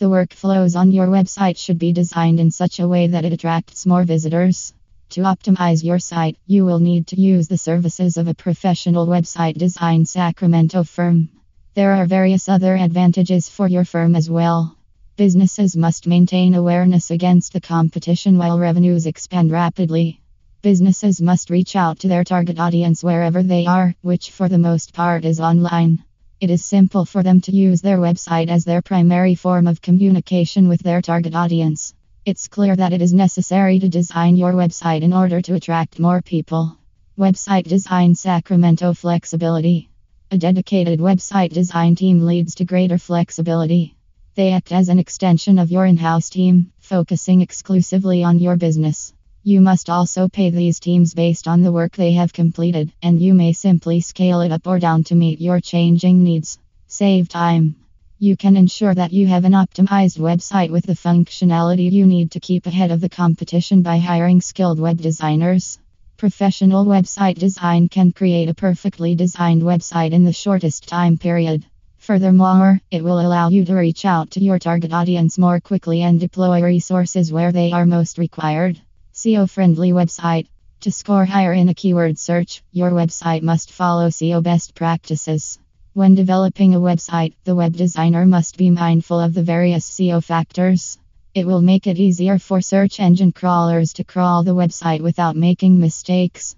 The workflows on your website should be designed in such a way that it attracts more visitors. To optimize your site, you will need to use the services of a professional website design Sacramento firm. There are various other advantages for your firm as well. Businesses must maintain awareness against the competition while revenues expand rapidly. Businesses must reach out to their target audience wherever they are, which for the most part is online. It is simple for them to use their website as their primary form of communication with their target audience. It's clear that it is necessary to design your website in order to attract more people. Website design Sacramento flexibility. A dedicated website design team leads to greater flexibility. They act as an extension of your in house team, focusing exclusively on your business. You must also pay these teams based on the work they have completed, and you may simply scale it up or down to meet your changing needs. Save time. You can ensure that you have an optimized website with the functionality you need to keep ahead of the competition by hiring skilled web designers. Professional website design can create a perfectly designed website in the shortest time period. Furthermore, it will allow you to reach out to your target audience more quickly and deploy resources where they are most required. SEO friendly website. To score higher in a keyword search, your website must follow SEO best practices. When developing a website, the web designer must be mindful of the various SEO factors. It will make it easier for search engine crawlers to crawl the website without making mistakes.